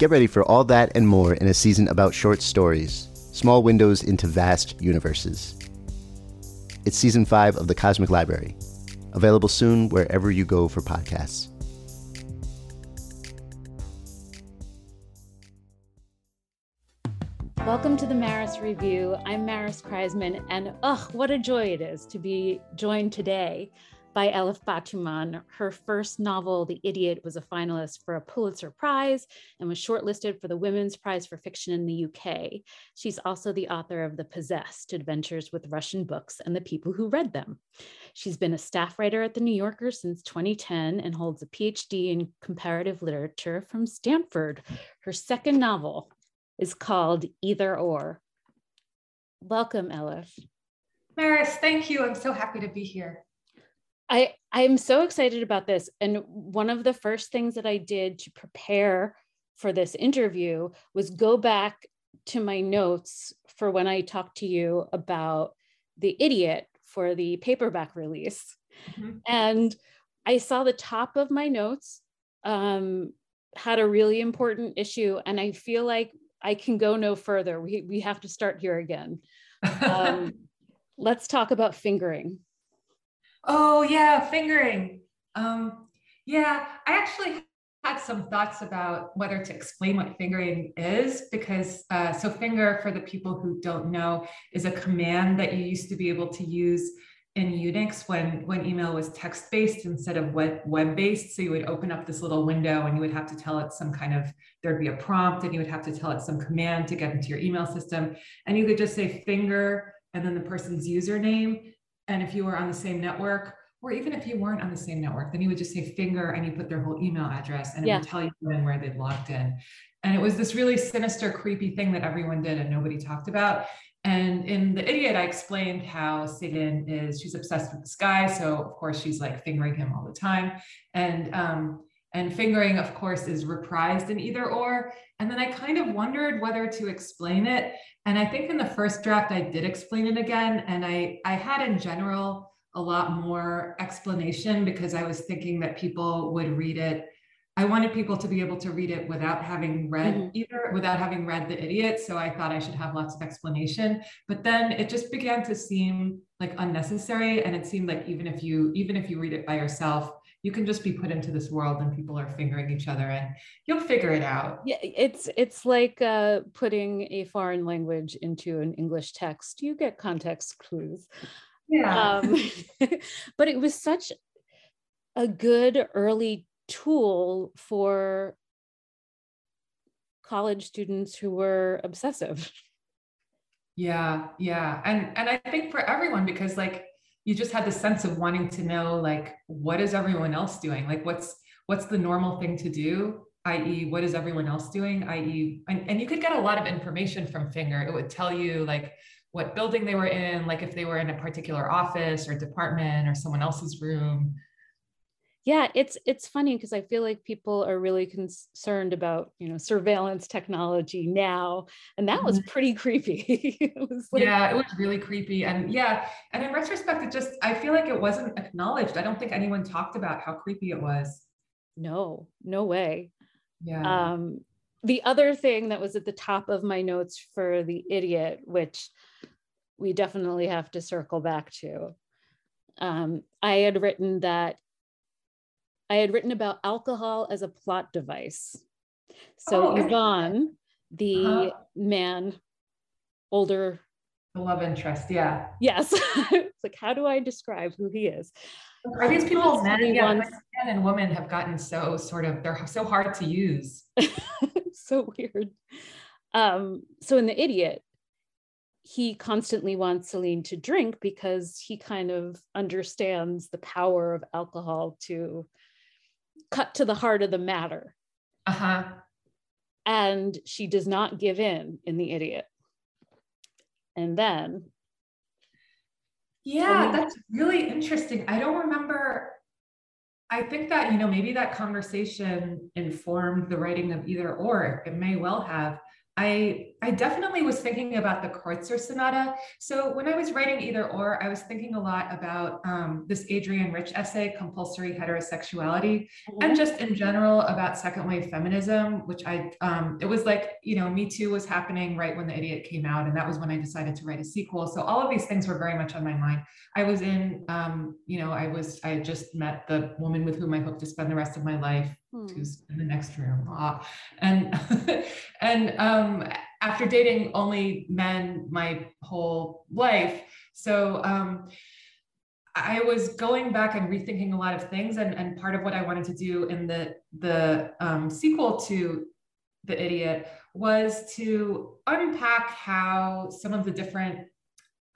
Get ready for all that and more in a season about short stories, small windows into vast universes. It's season five of The Cosmic Library, available soon wherever you go for podcasts. Welcome to the Maris Review. I'm Maris Kreisman, and ugh, what a joy it is to be joined today by Elif Batuman. Her first novel, The Idiot, was a finalist for a Pulitzer Prize and was shortlisted for the Women's Prize for Fiction in the UK. She's also the author of The Possessed Adventures with Russian Books and the People Who Read Them. She's been a staff writer at The New Yorker since 2010 and holds a PhD in comparative literature from Stanford. Her second novel is called Either Or. Welcome, Elif. Maris, thank you. I'm so happy to be here. I I'm so excited about this. And one of the first things that I did to prepare for this interview was go back to my notes for when I talked to you about the idiot for the paperback release. Mm-hmm. And I saw the top of my notes um, had a really important issue. And I feel like I can go no further. We, we have to start here again. Um, let's talk about fingering. Oh yeah, fingering. Um, yeah, I actually had some thoughts about whether to explain what fingering is because uh, so finger for the people who don't know is a command that you used to be able to use in Unix when when email was text based instead of web web based. So you would open up this little window and you would have to tell it some kind of there'd be a prompt and you would have to tell it some command to get into your email system and you could just say finger and then the person's username and if you were on the same network, or even if you weren't on the same network, then you would just say finger and you put their whole email address and it yeah. would tell you when where they'd logged in. And it was this really sinister, creepy thing that everyone did and nobody talked about. And in The Idiot, I explained how Selin is, she's obsessed with this guy. So, of course, she's like fingering him all the time. And, um, and fingering, of course, is reprised in either or. And then I kind of wondered whether to explain it. And I think in the first draft, I did explain it again. And I, I had in general a lot more explanation because I was thinking that people would read it. I wanted people to be able to read it without having read mm-hmm. either, without having read The Idiot. So I thought I should have lots of explanation. But then it just began to seem like unnecessary. And it seemed like even if you, even if you read it by yourself, you can just be put into this world and people are fingering each other and you'll figure it out. Yeah it's it's like uh, putting a foreign language into an english text. You get context clues. Yeah. Um, but it was such a good early tool for college students who were obsessive. Yeah yeah. And and i think for everyone because like you just had the sense of wanting to know like what is everyone else doing? Like what's what's the normal thing to do? I.e what is everyone else doing? I.e and, and you could get a lot of information from finger. It would tell you like what building they were in like if they were in a particular office or department or someone else's room yeah it's it's funny because i feel like people are really concerned about you know surveillance technology now and that was Mhm. pretty creepy it was like yeah, it was really creepy. And yeah, and in retrospect, it just, I feel like it wasn't acknowledged. I don't think anyone talked about how creepy it was. no no way Yeah. um the other thing that was at the top of my notes for the idiot which we definitely have to circle back to um i had written that i had written about alcohol as a plot device so Oh, Ivan the Uh-huh. man older the love interest. Yeah. yes it's like how do i describe who he is Are these people men? Yeah, wants- men and women have gotten so sort of, they're so hard to use. so weird. Um, so in The Idiot, he constantly wants Selin to drink because he kind of understands the power of alcohol to cut to the heart of the matter. Uh huh. And she does not give in in The Idiot. And then, Yeah, that's really interesting. I don't remember. I think that, you know, maybe that conversation informed the writing of either or. It may well have. I I definitely was thinking about the Kreutzer Sonata. So when I was writing either or, I was thinking a lot about um, this Adrienne Rich essay, Compulsory Heterosexuality, and just in general about second wave feminism which i um, it was like you know me too was happening right when the idiot came out and that was when i decided to write a sequel. So all of these things were very much on my mind. I was in um, you know i was i had just met the woman with whom i hope to spend the rest of my life hmm, who's in the next room ah. and and um, after dating only men my whole life so um, I was going back and rethinking a lot of things, and, and part of what I wanted to do in the the um, sequel to The Idiot was to unpack how some of the different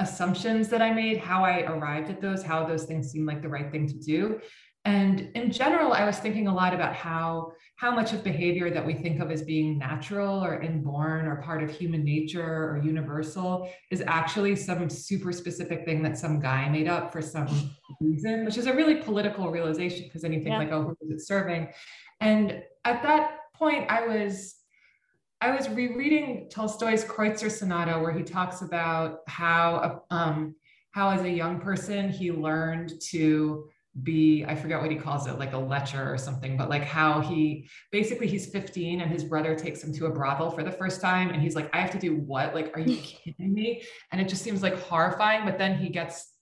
assumptions that I made, how I arrived at those, how those things seemed like the right thing to do. And in general, I was thinking a lot about how how much of behavior that we think of as being natural or inborn or part of human nature or universal is actually some super specific thing that some guy made up for some reason, which is a really political realization because then you think Yeah. like, oh, who is it serving? And at that point, I was I was rereading Tolstoy's Kreutzer Sonata, where he talks about how um, how as a young person he learned to be I forget what he calls it, like a lecher or something, but like how he basically he's 15 and his brother takes him to a brothel for the first time, and he's like, I have to do what? Like, are you kidding me? And it just seems like horrifying. But then he gets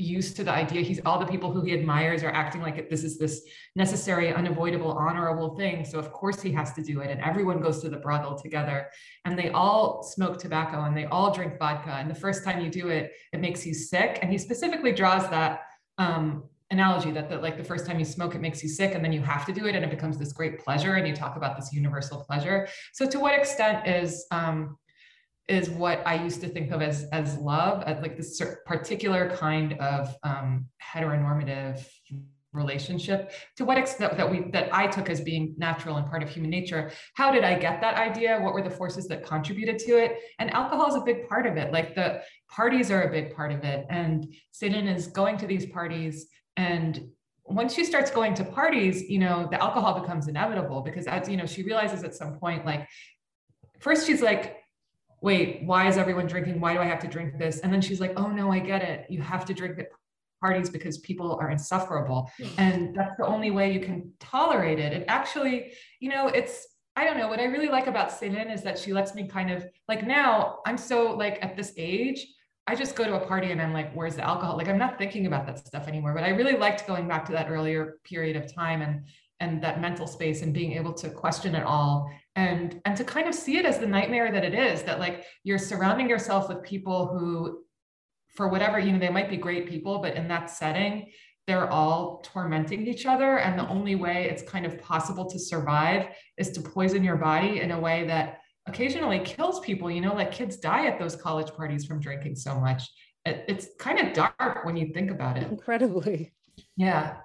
used to the idea he's all the people who he admires are acting like this is this necessary unavoidable honorable thing so of course he has to do it and everyone goes to the brothel together and they all smoke tobacco and they all drink vodka and the first time you do it it makes you sick and he specifically draws that um, analogy that, that like the first time you smoke it makes you sick and then you have to do it and it becomes this great pleasure and you talk about this universal pleasure so to what extent is um, is what I used to think of as as love, as like this particular kind of um, heteronormative relationship. To what extent that we that I took as being natural and part of human nature. How did I get that idea? What were the forces that contributed to it? And alcohol is a big part of it. Like the parties are a big part of it. And Selin is going to these parties and once she starts going to parties, you know, the alcohol becomes inevitable because as you know, she realizes at some point, like first she's like, wait, why is everyone drinking? Why do I have to drink this? And then she's like, oh no, I get it. You have to drink at parties because people are insufferable. Hmm. And that's the only way you can tolerate it. And actually, you know, it's I don't know. What I really like about Selin is that she lets me kind of like now I'm so like at this age, I just go to a party and I'm like, where's the alcohol? Like I'm not thinking about that stuff anymore. But I really liked going back to that earlier period of time and and that mental space and being able to question it all and and to kind of see it as the nightmare that it is that like you're surrounding yourself with people who for whatever you know they might be great people but in that setting they're all tormenting each other and the only way it's kind of possible to survive is to poison your body in a way that occasionally kills people you know like kids die at those college parties from drinking so much it, it's kind of dark when you think about it incredibly. yeah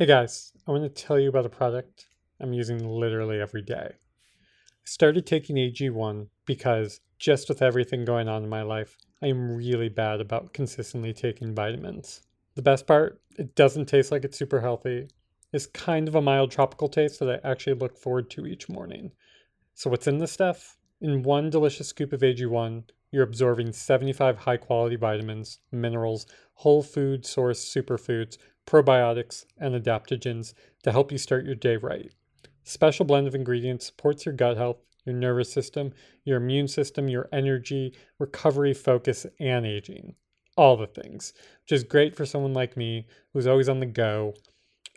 Hey guys, I want to tell you about a product I'm using literally every day. I started taking AG1 because just with everything going on in my life, I am really bad about consistently taking vitamins. The best part, it doesn't taste like it's super healthy. It's kind of a mild tropical taste that I actually look forward to each morning. So, what's in this stuff? In one delicious scoop of AG1, you're absorbing 75 high quality vitamins, minerals, whole food source superfoods, probiotics, and adaptogens to help you start your day right. Special blend of ingredients supports your gut health, your nervous system, your immune system, your energy, recovery, focus, and aging. All the things, which is great for someone like me who's always on the go,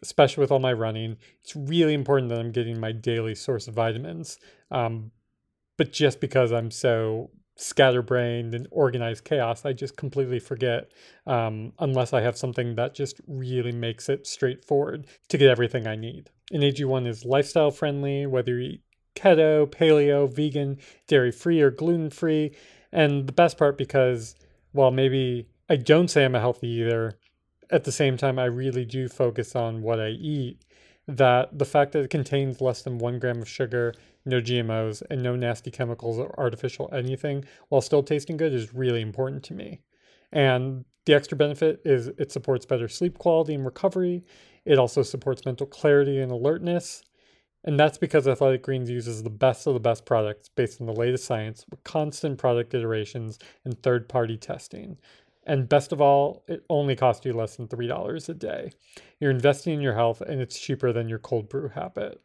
especially with all my running. It's really important that I'm getting my daily source of vitamins. Um, but just because I'm so scatterbrained and organized chaos, I just completely forget um, unless I have something that just really makes it straightforward to get everything I need. And AG1 is lifestyle friendly, whether you eat keto, paleo, vegan, dairy free, or gluten free. And the best part, because while maybe I don't say I'm a healthy eater, at the same time, I really do focus on what I eat. That the fact that it contains less than one gram of sugar no GMOs, and no nasty chemicals or artificial anything while still tasting good is really important to me. And the extra benefit is it supports better sleep quality and recovery. It also supports mental clarity and alertness. And that's because Athletic Greens uses the best of the best products based on the latest science with constant product iterations and third party testing. And best of all, it only costs you less than $3 a day. You're investing in your health and it's cheaper than your cold brew habit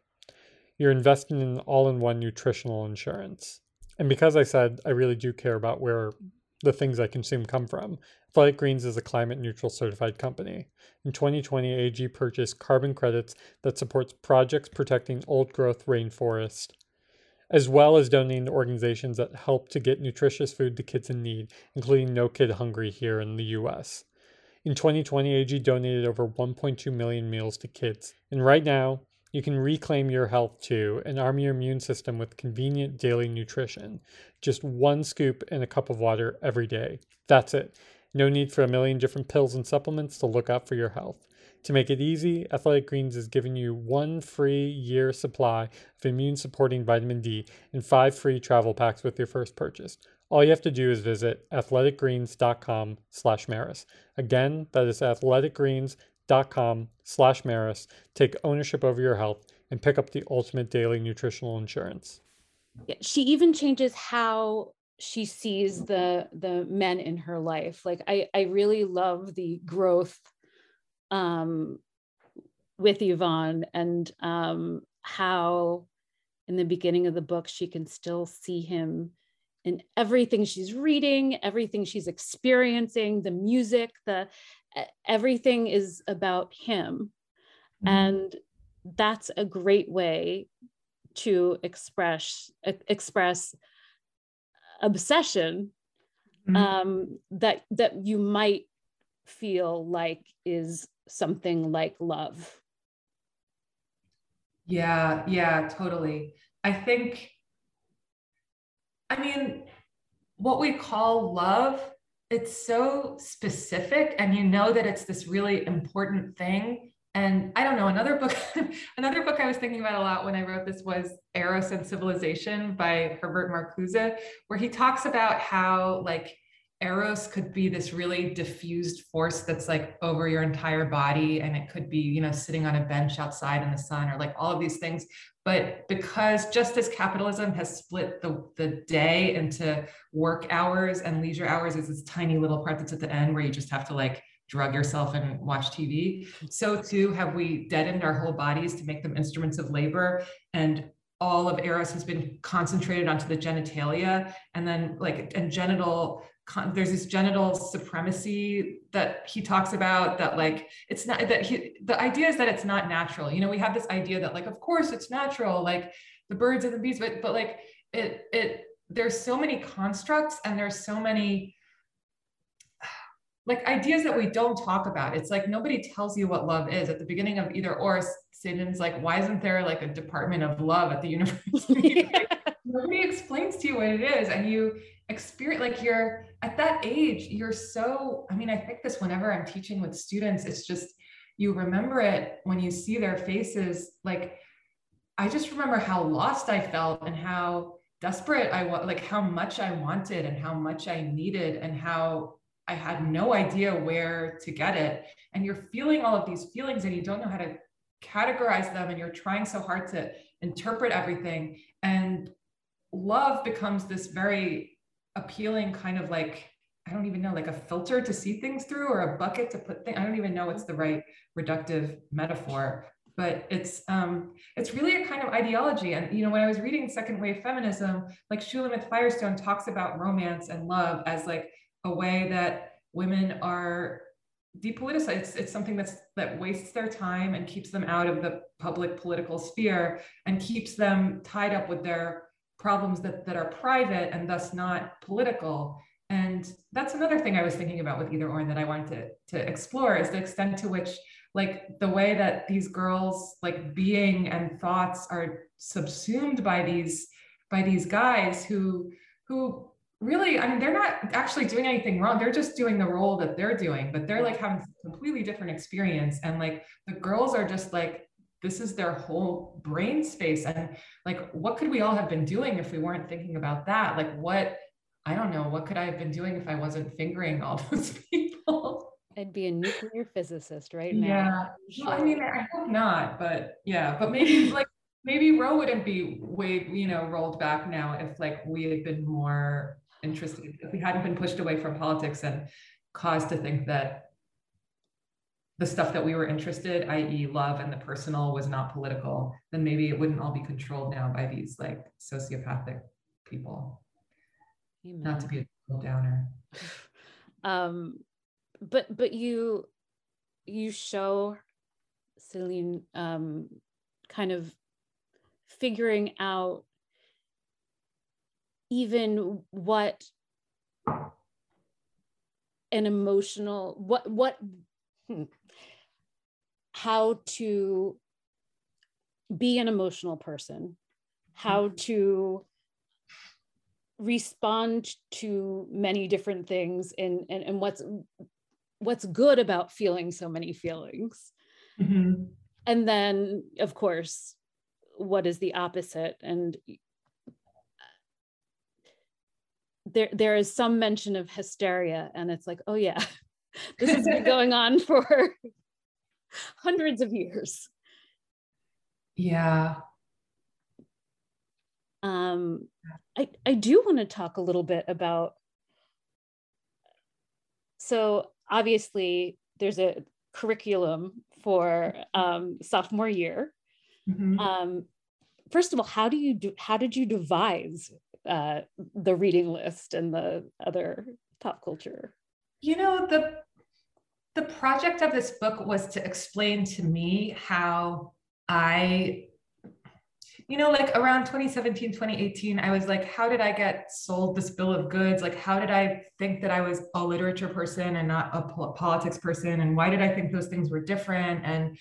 you're investing in all in one nutritional insurance. And because I said I really do care about where the things I consume come from, Athletic Greens is a climate neutral certified company. In 2020, AG purchased carbon credits that supports projects protecting old growth rainforest, as well as donating to organizations that help to get nutritious food to kids in need, including No Kid Hungry here in the US. In 2020, AG donated over 1.2 million meals to kids. And right now, you can reclaim your health too and arm your immune system with convenient daily nutrition. Just one scoop in a cup of water every day. That's it. No need for a million different pills and supplements to look out for your health. To make it easy, Athletic Greens is giving you one free year supply of immune supporting vitamin D and five free travel packs with your first purchase. All you have to do is visit athleticgreens.com slash Maris. Again, that is athleticgreens.com slash Maris. Take ownership over your health and pick up the ultimate daily nutritional insurance. She even changes how she sees the the men in her life. Like I I really love the growth um with Ivan and um how in the beginning of the book she can still see him in everything she's reading, everything she's experiencing, the music, the everything is about him. Mm-hmm. And that's a great way to express express obsession mm-hmm. um, that that you might feel like is something like love. Yeah, yeah, totally. I think, I mean, what we call love it's so specific and you know that it's this really important thing and i don't know another book another book i was thinking about a lot when i wrote this was eros and civilization by herbert marcuse where he talks about how like eros could be this really diffused force that's like over your entire body and it could be you know sitting on a bench outside in the sun or like all of these things but because just as capitalism has split the, the day into work hours and leisure hours is this tiny little part that's at the end where you just have to like drug yourself and watch TV. So too have we deadened our whole bodies to make them instruments of labor. And all of Eros has been concentrated onto the genitalia and then like and genital there's this genital supremacy that he talks about that like it's not that he the idea is that it's not natural. You know we have this idea that like of course it's natural like the birds and the bees but but like it it there's so many constructs and there's so many like ideas that we don't talk about. It's like nobody tells you what love is. At the beginning of either or Selin's like why isn't there like a department of love at the university? Like, nobody explains to you what it is and you experience like you're at that age you're so i mean i think this whenever i'm teaching with students it's just you remember it when you see their faces like i just remember how lost i felt and how desperate i was like how much i wanted and how much i needed and how I had no idea where to get it. And you're feeling all of these feelings and you don't know how to categorize them and you're trying so hard to interpret everything. And love becomes this very appealing kind of like, I don't even know, like a filter to see things through or a bucket to put things. I don't even know what's the right reductive metaphor, but it's um, it's really a kind of ideology. And you know, when I was reading second wave feminism, like Shulamith Firestone talks about romance and love as like a way that women are depoliticized. It's, it's something that's that wastes their time and keeps them out of the public political sphere and keeps them tied up with their problems that, that are private and thus not political. And that's another thing I was thinking about with either or that I wanted to, to explore is the extent to which like the way that these girls like being and thoughts are subsumed by these by these guys who who really, I mean, they're not actually doing anything wrong. They're just doing the role that they're doing, but they're like having a completely different experience. And like the girls are just like, this is their whole brain space. And like, what could we all have been doing if we weren't thinking about that? Like, what, I don't know, what could I have been doing if I wasn't fingering all those people? I'd be a nuclear physicist right now. Yeah. Well, I mean, I hope not, but yeah, but maybe like maybe Roe wouldn't be way, you know, rolled back now if like we had been more interested if we hadn't been pushed away from politics and caused to think that the stuff that we were interested, i.e., love and the personal, was not political, then maybe it wouldn't all be controlled now by these like sociopathic people. Amen. Not to be a downer. Um, but but you you show Selin um, kind of figuring out even what an emotional what what hmm, how to be an emotional person how mm-hmm. to respond to many different things and and, and what's what's good about feeling so many feelings mm-hmm. and then of course what is the opposite and there there is some mention of hysteria and it's like oh yeah this has been going on for hundreds of years yeah um i i do want to talk a little bit about so obviously there's a curriculum for um, sophomore year mm-hmm. um, first of all how do you do how did you devise uh, the reading list and the other pop culture? You know, the the project of this book was to explain to me how I you know like around 2017 2018 i was like how did i get sold this bill of goods? Like how did i think that i was a literature person and not a politics person? And why did i think those things were different? And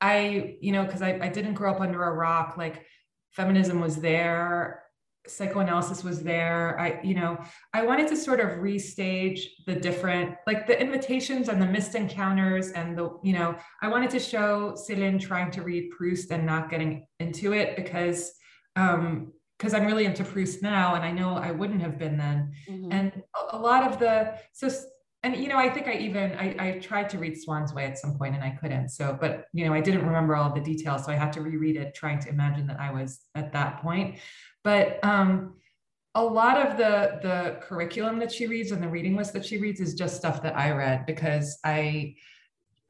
i you know because I, I didn't grow up under a rock like feminism was there psychoanalysis was there. I you know i wanted to sort of restage the different like the invitations and the missed encounters and the you know i wanted to show Selin trying to read proust and not getting into it because um because i'm really into proust now and i know i wouldn't have been then. Mm-hmm. and a, a lot of the so and you know i think i even I, I tried to read swan's way at some point and i couldn't. So but you know i didn't remember all the details so i had to reread it trying to imagine that i was at that point but um, a lot of the the curriculum that she reads and the reading list that she reads is just stuff that I read because I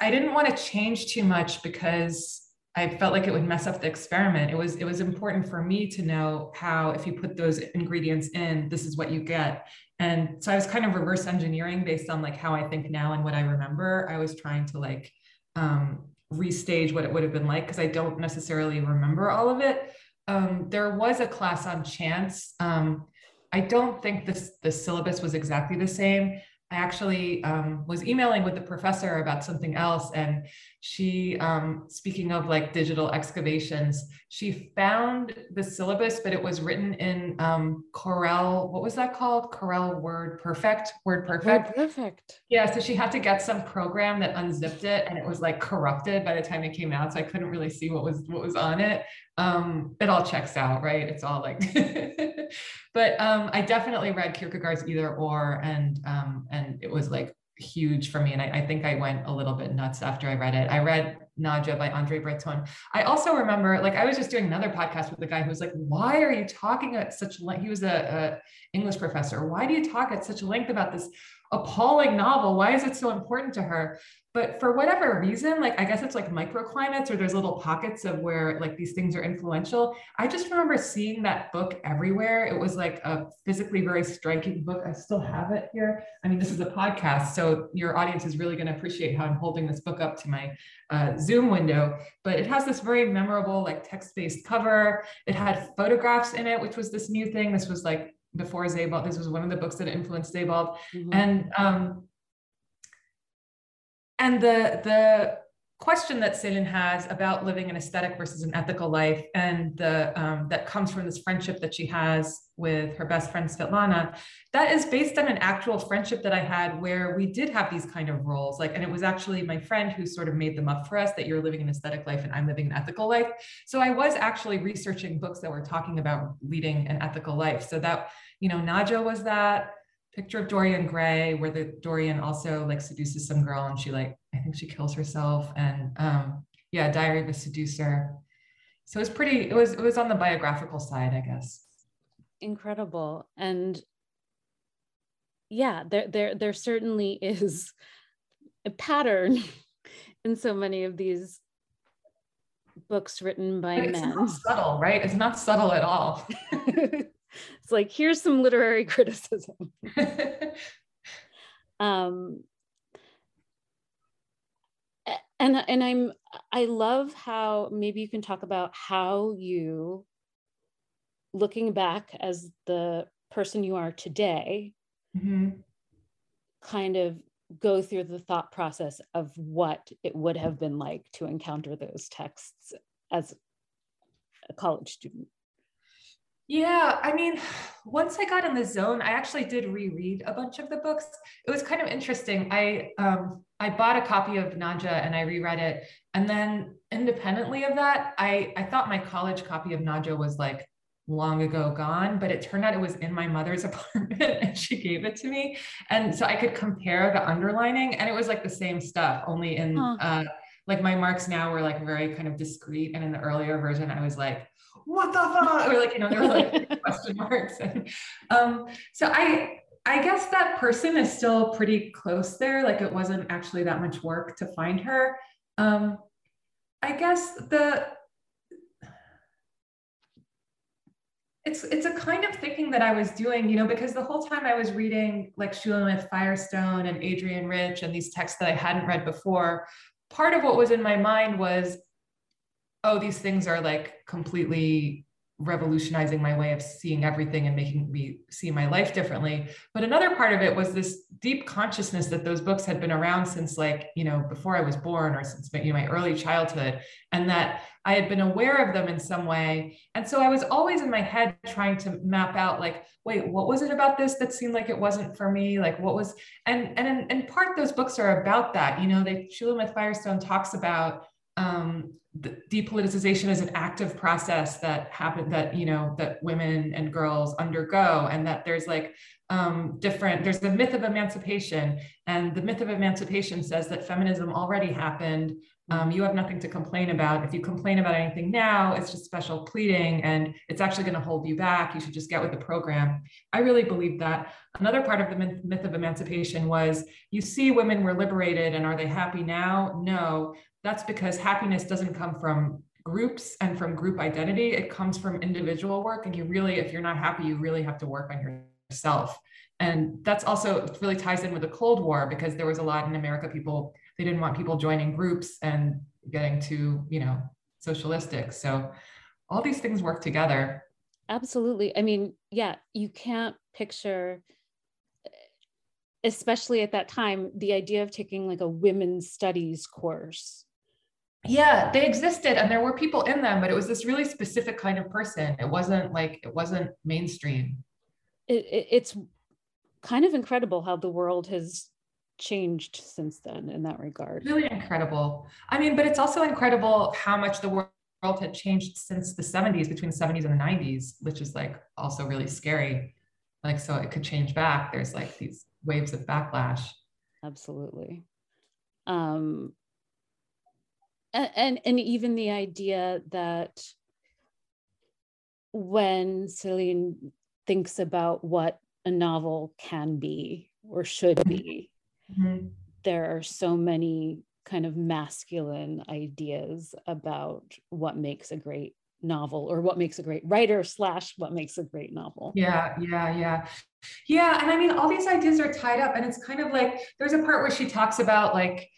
I didn't want to change too much because I felt like it would mess up the experiment. It was it was important for me to know how if you put those ingredients in, this is what you get. And so I was kind of reverse engineering based on like how I think now and what I remember. I was trying to like um, restage what it would have been like because I don't necessarily remember all of it um, there was a class on chance. Um, I don't think this the syllabus was exactly the same. I actually um, was emailing with the professor about something else, and she, um, speaking of like digital excavations, she found the syllabus, but it was written in um, Corel. What was that called? Corel Word Perfect. Word Perfect. Word Perfect. Yeah. So she had to get some program that unzipped it, and it was like corrupted by the time it came out, so I couldn't really see what was what was on it. Um, it all checks out, right? It's all like. but um, I definitely read Kierkegaard's Either Or, and um, and it was like huge for me. And I, I, think I went a little bit nuts after I read it. I read Nadja by Andre Breton. I also remember, like, I was just doing another podcast with the guy who was like, "Why are you talking at such length?" He was a, a English professor. Why do you talk at such length about this appalling novel? Why is it so important to her? But for whatever reason, like I guess it's like microclimates or there's little pockets of where like these things are influential. I just remember seeing that book everywhere. It was like a physically very striking book. I still have it here. I mean, this is a podcast, so your audience is really going to appreciate how I'm holding this book up to my uh, Zoom window. But it has this very memorable like text-based cover. It had photographs in it, which was this new thing. This was like before Sebald. This was one of the books that influenced Sebald. Mm-hmm. And um, and the the question that Selin has about living an aesthetic versus an ethical life, and the um, that comes from this friendship that she has with her best friend Svetlana, that is based on an actual friendship that I had where we did have these kind of roles. Like, and it was actually my friend who sort of made them up for us that you're living an aesthetic life and I'm living an ethical life. So I was actually researching books that were talking about leading an ethical life. So that, you know, Nadja was that picture of Dorian Gray where the Dorian also like seduces some girl and she like I think she kills herself and um yeah Diary of a Seducer. So it was pretty it was it was on the biographical side I guess. Incredible and yeah there there there certainly is a pattern in so many of these books written by but men. It's not subtle, right? It's not subtle at all. it's like here's some literary criticism um and and i'm i love how maybe you can talk about how you looking back as the person you are today mm-hmm. kind of go through the thought process of what it would have been like to encounter those texts as a college student yeah, I mean, once I got in the zone, I actually did reread a bunch of the books. It was kind of interesting. I um, I bought a copy of Nadja and I reread it, and then independently of that, I I thought my college copy of Nadja was like long ago gone, but it turned out it was in my mother's apartment and she gave it to me, and so I could compare the underlining, and it was like the same stuff, only in huh. uh, like my marks now were like very kind of discreet, and in the earlier version, I was like what the fuck? Or like, you know, there were like question marks. And um, so I I guess that person is still pretty close there. Like it wasn't actually that much work to find her. Um, I guess the it's it's a kind of thinking that I was doing, you know, because the whole time I was reading like Shulamith Firestone and Adrienne Rich and these texts that I hadn't read before, part of what was in my mind was oh, these things are like completely revolutionizing my way of seeing everything and making me see my life differently. But another part of it was this deep consciousness that those books had been around since like, you know, before I was born or since you know, my early childhood, and that I had been aware of them in some way. And so I was always in my head trying to map out like, wait, what was it about this that seemed like it wasn't for me? Like what was, and and in, in part those books are about that. You know, they Shulamith Firestone talks about um, depoliticization is an active process that happen that you know that women and girls undergo and that there's like um, different there's the myth of emancipation and the myth of emancipation says that feminism already happened. Um, you have nothing to complain about. If you complain about anything now it's just special pleading and it's actually going to hold you back. You should just get with the program. I really believe that. Another part of the myth of emancipation was you see women were liberated and are they happy now? No that's because happiness doesn't come from groups and from group identity. It comes from individual work. And you really, if you're not happy, you really have to work on yourself. And that's also really ties in with the Cold War because there was a lot in America, people, they didn't want people joining groups and getting too, you know, socialistic. So all these things work together. Absolutely. I mean, yeah, you can't picture especially at that time the idea of taking like a women's studies course yeah they existed and there were people in them but it was this really specific kind of person. It wasn't like it wasn't mainstream. It, it, it's kind of incredible how the world has changed since then in that regard. Really incredible. I mean but it's also incredible how much the world had changed since the 70s between the 70s and the 90s which is like also really scary. Like so it could change back. There's like these waves of backlash. Absolutely. Um, and, and and even the idea that when Selin thinks about what a novel can be or should be, mm-hmm. there are so many kind of masculine ideas about what makes a great novel or what makes a great writer slash what makes a great novel yeah yeah yeah yeah and i mean all these ideas are tied up and it's kind of like there's a part where she talks about like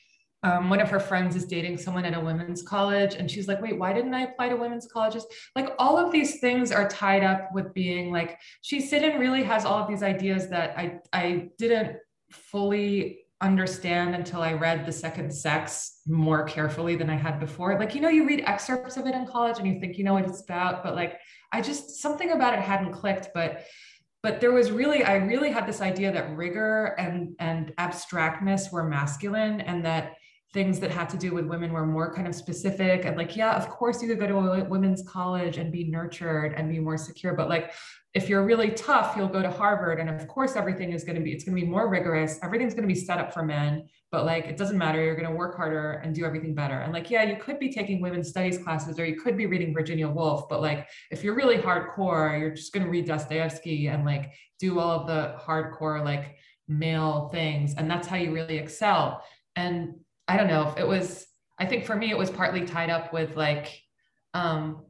um, one of her friends is dating someone at a women's college and she's like wait why didn't i apply to women's colleges? Like all of these things are tied up with being like she Siddon really has all of these ideas that i i didn't fully understand until i read the second sex more carefully than i had before. Like you know you read excerpts of it in college and you think you know what it's about but like i just something about it hadn't clicked but but there was really i really had this idea that rigor and and abstractness were masculine and that things that had to do with women were more kind of specific and like yeah of course you could go to a women's college and be nurtured and be more secure but like if you're really tough you'll go to harvard and of course everything is going to be it's going to be more rigorous. Everything's going to be set up for men but like it doesn't matter. You're going to work harder and do everything better. And like yeah you could be taking women's studies classes or you could be reading virginia woolf but like if you're really hardcore you're just going to read dostoevsky and like do all of the hardcore like male things. And that's how you really excel. And I don't know if it was, I think for me, it was partly tied up with like, um,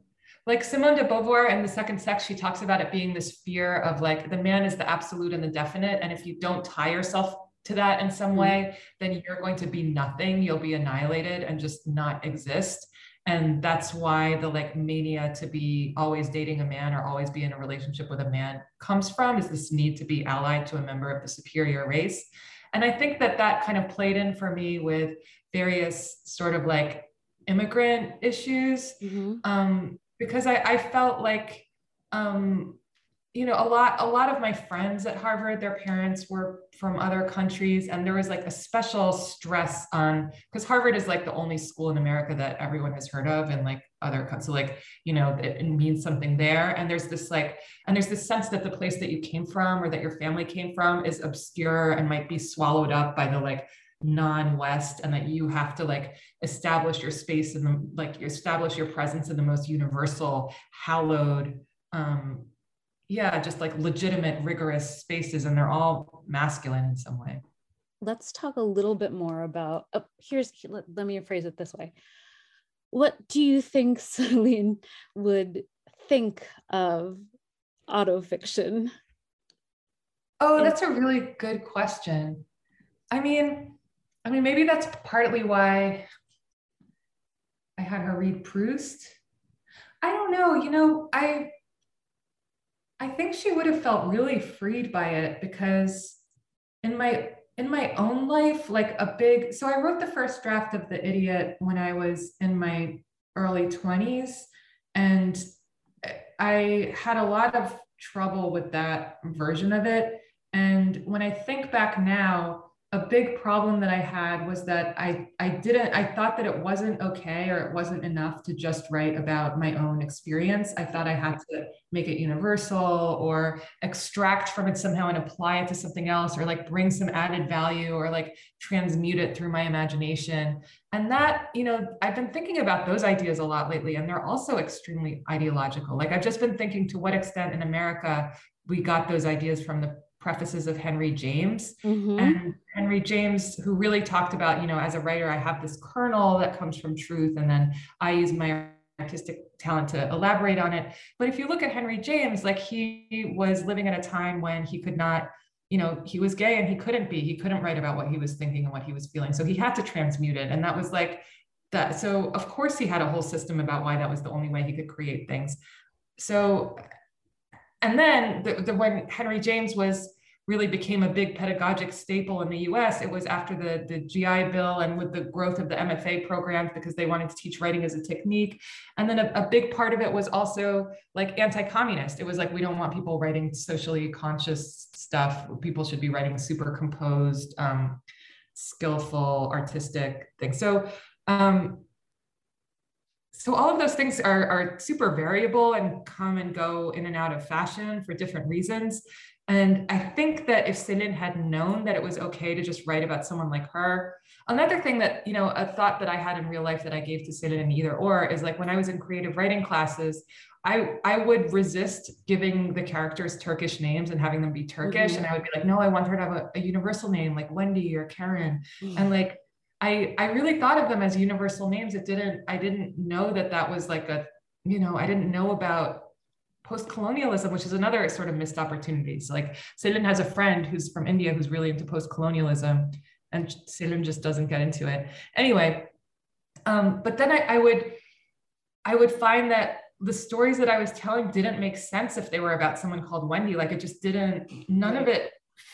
like Simone de Beauvoir in the second sex, she talks about it being this fear of like the man is the absolute and the definite. And if you don't tie yourself to that in some mm-hmm. way, then you're going to be nothing. You'll be annihilated and just not exist. And that's why the like mania to be always dating a man or always be in a relationship with a man comes from is this need to be allied to a member of the superior race. And I think that that kind of played in for me with various sort of like immigrant issues mm-hmm. um, because I, I felt like um, you know a lot a lot of my friends at harvard their parents were from other countries and there was like a special stress on because harvard is like the only school in america that everyone has heard of and like other cuts. so like you know it, it means something there and there's this like and there's this sense that the place that you came from or that your family came from is obscure and might be swallowed up by the like non-west and that you have to like establish your space in the like establish your presence in the most universal hallowed um yeah, just like legitimate, rigorous spaces, and they're all masculine in some way. Let's talk a little bit more about. Oh, here's let, let me phrase it this way. What do you think Selin would think of autofiction? Oh, that's a really good question. I mean, I mean, maybe that's partly why I had her read Proust. I don't know. You know, I I think she would have felt really freed by it because in my in my own life, like a big so I wrote the first draft of The Idiot when I was in my early 20s and I had a lot of trouble with that version of it. And when I think back now, a big problem that I had was that I I didn't I thought that it wasn't okay or it wasn't enough to just write about my own experience. I thought I had to make it universal or extract from it somehow and apply it to something else or like bring some added value or like transmute it through my imagination. And that, you know, I've been thinking about those ideas a lot lately and they're also extremely ideological. Like I've just been thinking to what extent in America we got those ideas from the prefaces of Henry James. Mm-hmm. And Henry James, who really talked about, you know, as a writer, I have this kernel that comes from truth, and then I use my artistic talent to elaborate on it. But if you look at Henry James, like he was living at a time when he could not, you know, he was gay and he couldn't be, he couldn't write about what he was thinking and what he was feeling. So he had to transmute it. And that was like that. So of course he had a whole system about why that was the only way he could create things. So and then the, the, when Henry James was really became a big pedagogic staple in the US, it was after the, the GI Bill and with the growth of the MFA programs because they wanted to teach writing as a technique. And then a, a big part of it was also like anti-communist. It was like, we don't want people writing socially conscious stuff. People should be writing super composed, um, skillful, artistic things. So um, so all of those things are, are super variable and come and go in and out of fashion for different reasons And I think that if Selin had known that it was okay to just write about someone like her, another thing that, you know, a thought that I had in real life that I gave to Selin in either or is like when I was in creative writing classes, I, I would resist giving the characters Turkish names and having them be Turkish. Mm-hmm. And I would be like, no, I want her to have a, a universal name like Wendy or Karen. Mm-hmm. And like, I, I really thought of them as universal names. It didn't, I didn't know that that was like a, you know, I didn't know about post-colonialism, which is another sort of missed opportunity. So Like Selin has a friend who's from India who's really into post-colonialism, and Selin just doesn't get into it. Anyway, um, but then I, I would I would find that the stories that I was telling didn't make sense if they were about someone called Wendy. Like it just didn't, none of it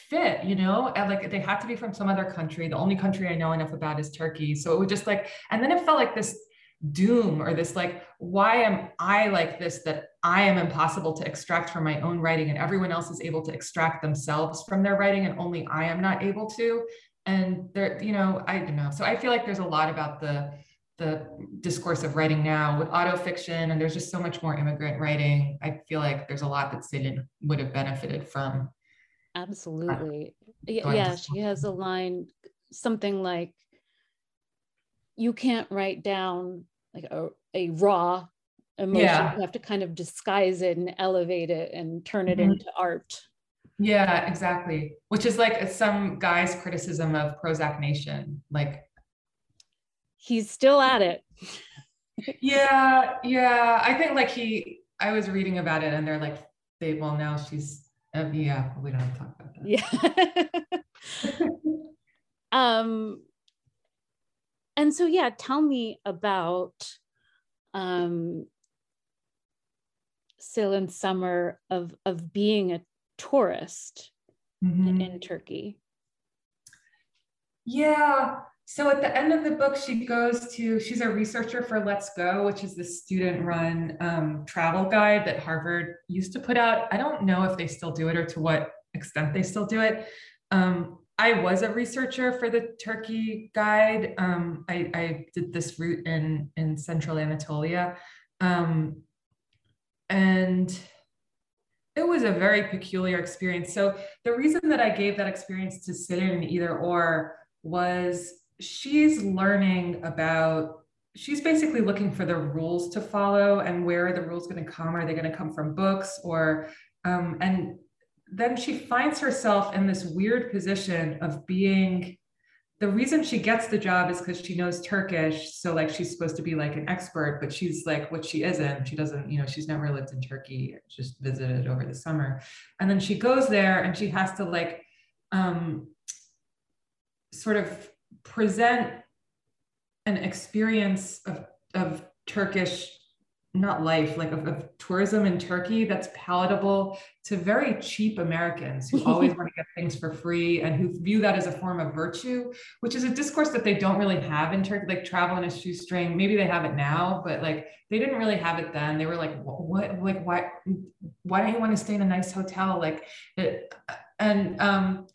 fit, you know, and like they had to be from some other country. The only country I know enough about is Turkey. So it was just like, and then it felt like this doom or this like why am i like this that i am impossible to extract from my own writing and everyone else is able to extract themselves from their writing and only i am not able to and there you know i don't know so i feel like there's a lot about the the discourse of writing now with autofiction and there's just so much more immigrant writing i feel like there's a lot that Selin would have benefited from absolutely. Uh, yeah she has a line something like you can't write down like a, a raw emotion. Yeah. you have to kind of disguise it and elevate it and turn it mm-hmm. into art. Yeah exactly. Which is like some guy's criticism of prozac nation like he's still at it. Yeah yeah. I think like he i was reading about it and they're like they well now she's uh, yeah we don't have to talk about that. Yeah. Um and so yeah tell me about um Selin summer of of being a tourist mm-hmm. in, in turkey. Yeah so at the end of the book she goes to she's a researcher for let's go which is the student run um, travel guide that harvard used to put out i don't know if they still do it or to what extent they still do it um, I was a researcher for the Turkey guide. Um, I, I, did this route in, in central Anatolia. Um, and it was a very peculiar experience. So the reason that I gave that experience to Selin either or was she's learning about she's basically looking for the rules to follow and where are the rules going to come are they going to come from books or um, and then she finds herself in this weird position of being the reason she gets the job is because she knows Turkish. So like she's supposed to be like an expert, but she's like what she isn't. She doesn't, you know, she's never lived in Turkey, just visited over the summer. And then she goes there and she has to like um sort of present an experience of, of Turkish not life, like of, of, tourism in Turkey that's palatable to very cheap Americans who always want to get things for free and who view that as a form of virtue, which is a discourse that they don't really have in Turkey, like travel in a shoestring. Maybe they have it now, but like they didn't really have it then. They were like, what, like, why, why don't you want to stay in a nice hotel? Like, it, and, um,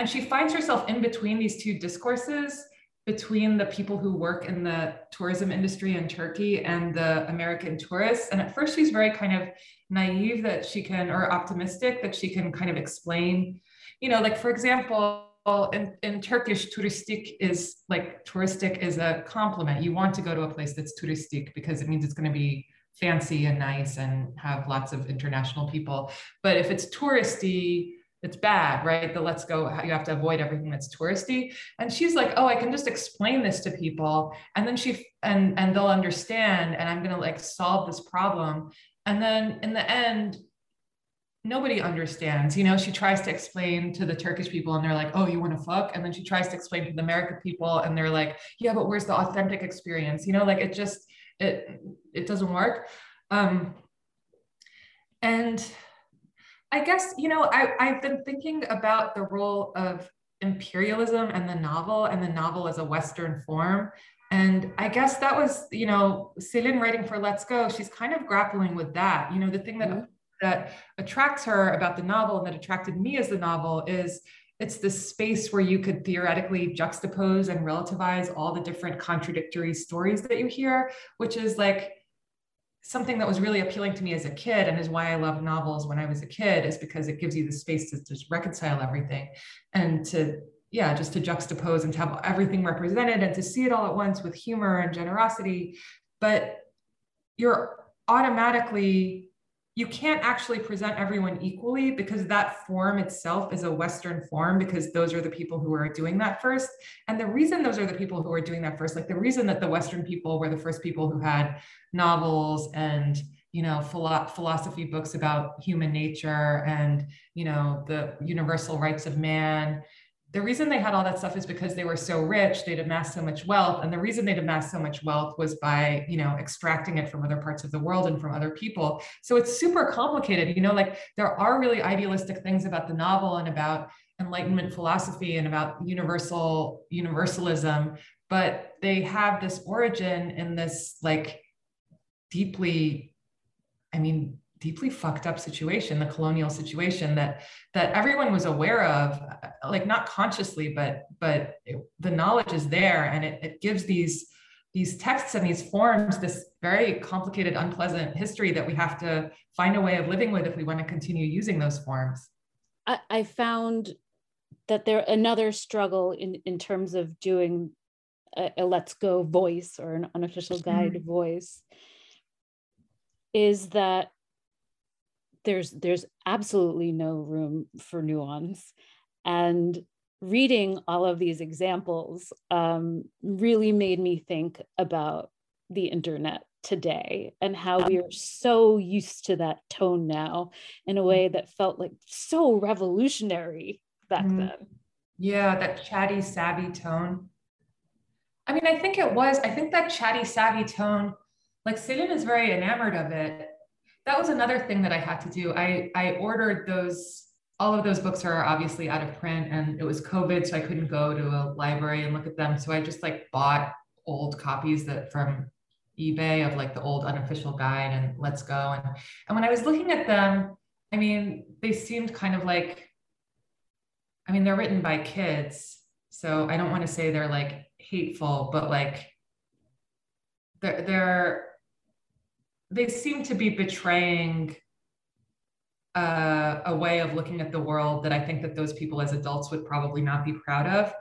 and she finds herself in between these two discourses between the people who work in the tourism industry in Turkey and the American tourists. And at first, she's very kind of naive that she can, or optimistic that she can kind of explain, you know, like for example, in, in Turkish, touristic is like touristic is a compliment. You want to go to a place that's touristic because it means it's going to be fancy and nice and have lots of international people. But if it's touristy, it's bad, right? The let's go, you have to avoid everything that's touristy. And she's like, oh, I can just explain this to people. And then she, and, and they'll understand, and I'm going to like solve this problem. And then in the end, nobody understands. You know, she tries to explain to the Turkish people and they're like, oh, you want to fuck? And then she tries to explain to the American people and they're like, yeah, but where's the authentic experience? You know, like it just, it, it doesn't work. Um, and I guess, you know, I, I've been thinking about the role of imperialism and the novel and the novel as a Western form. And I guess that was, you know, Selin writing for Let's Go, she's kind of grappling with that. You know, the thing that mm-hmm. that attracts her about the novel and that attracted me as the novel is it's this space where you could theoretically juxtapose and relativize all the different contradictory stories that you hear, which is like something that was really appealing to me as a kid and is why I love novels when I was a kid is because it gives you the space to just reconcile everything and to yeah just to juxtapose and to have everything represented and to see it all at once with humor and generosity. But you're automatically you can't actually present everyone equally because that form itself is a Western form because those are the people who are doing that first. And the reason those are the people who are doing that first, like the reason that the Western people were the first people who had novels and you know philo- philosophy books about human nature and you know the universal rights of man the reason they had all that stuff is because they were so rich they'd amassed so much wealth and the reason they'd amassed so much wealth was by you know extracting it from other parts of the world and from other people. So it's super complicated you know like there are really idealistic things about the novel and about enlightenment philosophy and about universal universalism but they have this origin in this like deeply i mean deeply fucked up situation the colonial situation that that everyone was aware of like not consciously but but it, the knowledge is there and it, it gives these these texts and these forms this very complicated unpleasant history that we have to find a way of living with if we want to continue using those forms i, I found that there another struggle in in terms of doing a, a let's go voice or an unofficial guide mm-hmm. voice is that there's there's absolutely no room for nuance. And reading all of these examples um, really made me think about the internet today and how we are so used to that tone now in a way that felt like so revolutionary back mm-hmm. then. Yeah that chatty savvy tone. I mean i think it was i think that chatty savvy tone like Selin is very enamored of it that was another thing that I had to do. I I ordered those. All of those books are obviously out of print, and it was COVID, so I couldn't go to a library and look at them. So I just like bought old copies that from eBay of like the old unofficial guide and Let's Go. And and when I was looking at them, I mean, they seemed kind of like. I mean, they're written by kids, so I don't want to say they're like hateful, but like they're they're they seem to be betraying uh, a way of looking at the world that I think that those people as adults would probably not be proud of.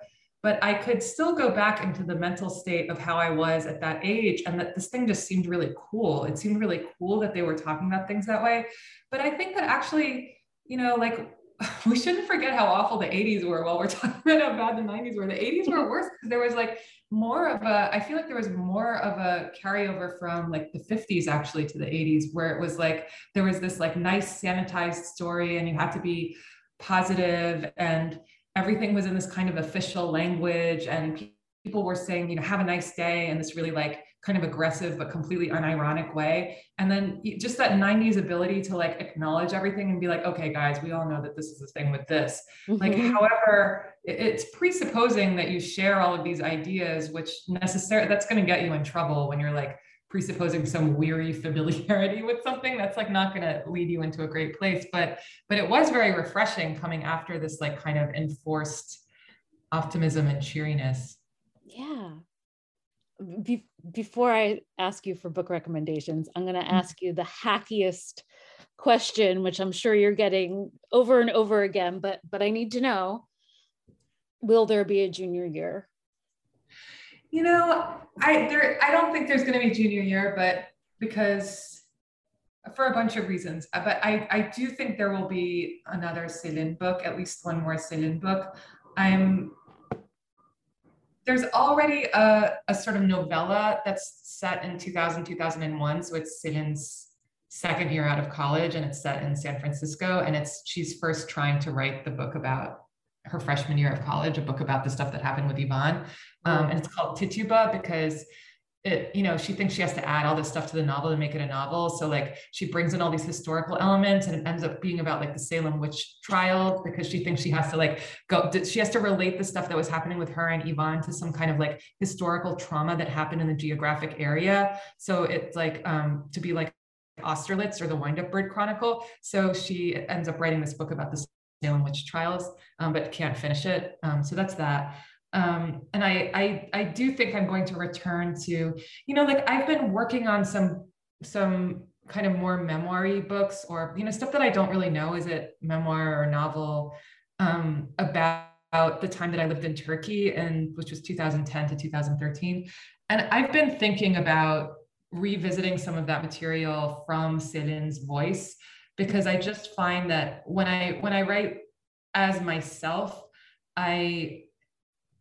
But I could still go back into the mental state of how I was at that age, and that this thing just seemed really cool. It seemed really cool that they were talking about things that way. But I think that actually, you know, like we shouldn't forget how awful the 80s were while we're talking about how bad the 90s were. The 80s were worse because there was like more of a, I feel like there was more of a carryover from like the 50s actually to the 80s, where it was like there was this like nice sanitized story and you had to be positive and everything was in this kind of official language and people were saying, you know, have a nice day and this really like kind of aggressive but completely unironic way. And then just that 90s ability to like acknowledge everything and be like okay guys we all know that this is the thing with this. Mm-hmm. like however it's presupposing that you share all of these ideas which necessarily that's going to get you in trouble when you're like presupposing some weary familiarity with something. That's like not going to lead you into a great place. But but it was very refreshing coming after this like kind of enforced optimism and cheeriness. Yeah. Be- before I ask you for book recommendations, I'm going to mm-hmm. ask you the hackiest question, which I'm sure you're getting over and over again, but but I need to know: Will there be a junior year? You know, I there I don't think there's going to be junior year, but because for a bunch of reasons, uh, but I I do think there will be another Selin book, at least one more Selin book. I'm there's already a, a sort of novella that's set in 2000, 2001. So it's Selin's second year out of college and it's set in San Francisco. And it's she's first trying to write the book about her freshman year of college, a book about the stuff that happened with Ivan. Um, and it's called Tituba because it you know she thinks she has to add all this stuff to the novel to make it a novel. So like she brings in all these historical elements and it ends up being about like the salem witch trials because she thinks she has to like go she has to relate the stuff that was happening with her and ivan to some kind of like historical trauma that happened in the geographic area. So it's like um to be like austerlitz or the wind-up bird chronicle. So she ends up writing this book about the salem witch trials um, but can't finish it. Um, so that's that um, and I, I i do think i'm going to return to you know like i've been working on some some kind of more memoiry books or you know stuff that I don't really know. Is it memoir or novel? Um, about the time that I lived in Turkey and which was 2010 to 2013 and I've been thinking about revisiting some of that material from Selin's voice because I just find that when I when I write as myself I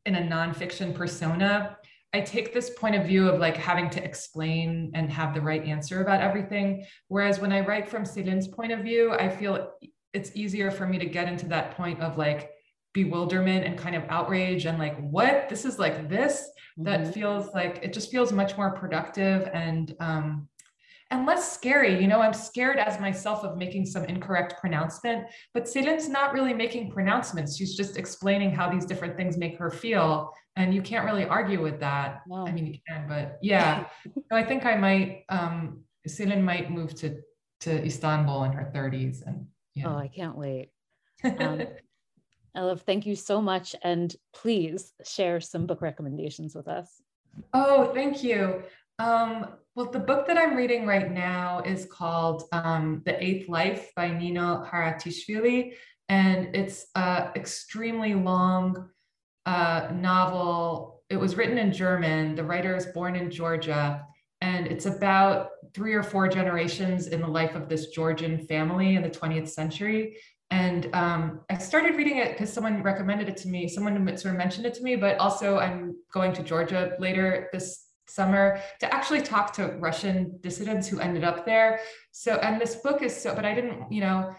in a nonfiction persona I take this point of view of like having to explain and have the right answer about everything. Whereas when I write from Selin's point of view, I feel it's easier for me to get into that point of like bewilderment and kind of outrage and like, what? This is like this? Mm-hmm. That feels like it just feels much more productive and um, and less scary. You know, I'm scared as myself of making some incorrect pronouncement, but Selin's not really making pronouncements. She's just explaining how these different things make her feel. And you can't really argue with that. No. I mean, you can, but yeah. so I think I might, um, Selin might move to, to Istanbul in her 30s. And yeah. Oh, I can't wait. Um, Elif, thank you so much. And please share some book recommendations with us. Oh, thank you. Um, well, the book that I'm reading right now is called um, The Eighth Life by Nino Haratishvili. And it's an extremely long uh, novel. It was written in German. The writer is born in Georgia. And it's about three or four generations in the life of this Georgian family in the 20th century. And um, I started reading it because someone recommended it to me. Someone sort of mentioned it to me, but also I'm going to Georgia later this summer to actually talk to Russian dissidents who ended up there. So, and this book is so, but I didn't, you know,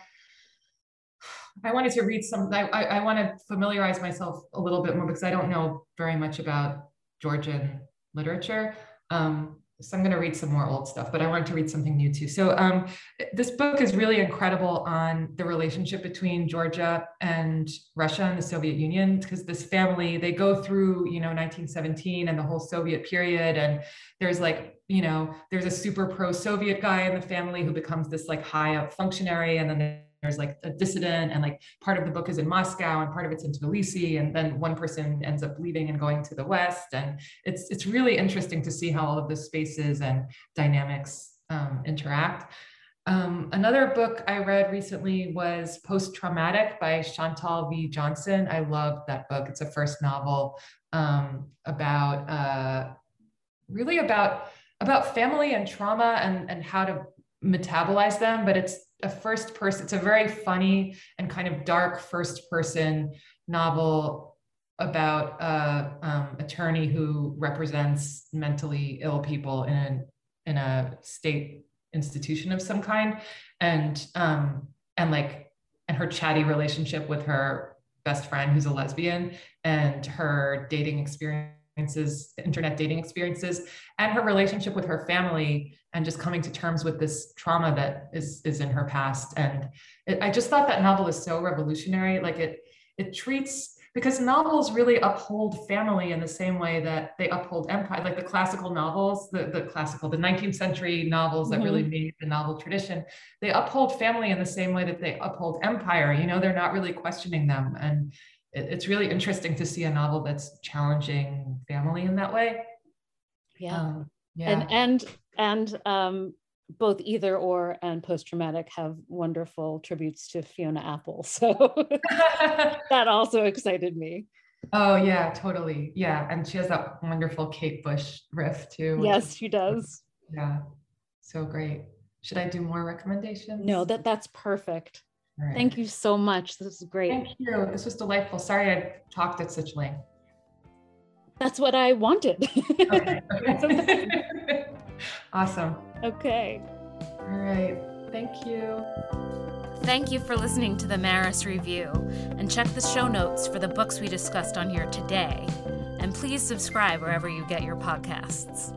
I wanted to read some, I, I, I want to familiarize myself a little bit more because I don't know very much about Georgian literature. Um, so I'm going to read some more old stuff, but I wanted to read something new too. So um, this book is really incredible on the relationship between Georgia and Russia and the Soviet Union, because this family they go through you know 1917 and the whole Soviet period, and there's like you know there's a super pro-Soviet guy in the family who becomes this like high up functionary, and then there's like a dissident and like part of the book is in Moscow and part of it's in Tbilisi and then one person ends up leaving and going to the west and it's it's really interesting to see how all of the spaces and dynamics um, interact. Um, another book I read recently was Post Traumatic by Chantal V. Johnson. I loved that book. It's a first novel um, about uh, really about about family and trauma and and how to metabolize them, but it's a first person, it's a very funny and kind of dark first person novel about a um, attorney who represents mentally ill people in a, in a state institution of some kind. And um, and like and her chatty relationship with her best friend who's a lesbian and her dating experiences internet dating experiences and her relationship with her family and just coming to terms with this trauma that is is in her past. And it, i just thought that novel is so revolutionary. Like it it treats because novels really uphold family in the same way that they uphold empire like the classical novels the, the classical the 19th century novels that mm-hmm. really made the novel tradition. They uphold family in the same way that they uphold empire. You know they're not really questioning them. And it, it's really interesting to see a novel that's challenging family in that way yeah um, yeah. and and and um, both either or and post traumatic have wonderful tributes to Fiona Apple. So that also excited me. Oh yeah, totally. Yeah, and she has that wonderful Kate Bush riff too. Yes, she does. Yeah, so great. Should I do more recommendations? No, that that's perfect. Right. Thank you so much. This is great. Thank you. This was delightful. Sorry I talked at such length. That's what I wanted. Okay. okay. awesome. Okay. All right. Thank you. Thank you for listening to the Maris Review, and check the show notes for the books we discussed on here today. And please subscribe wherever you get your podcasts.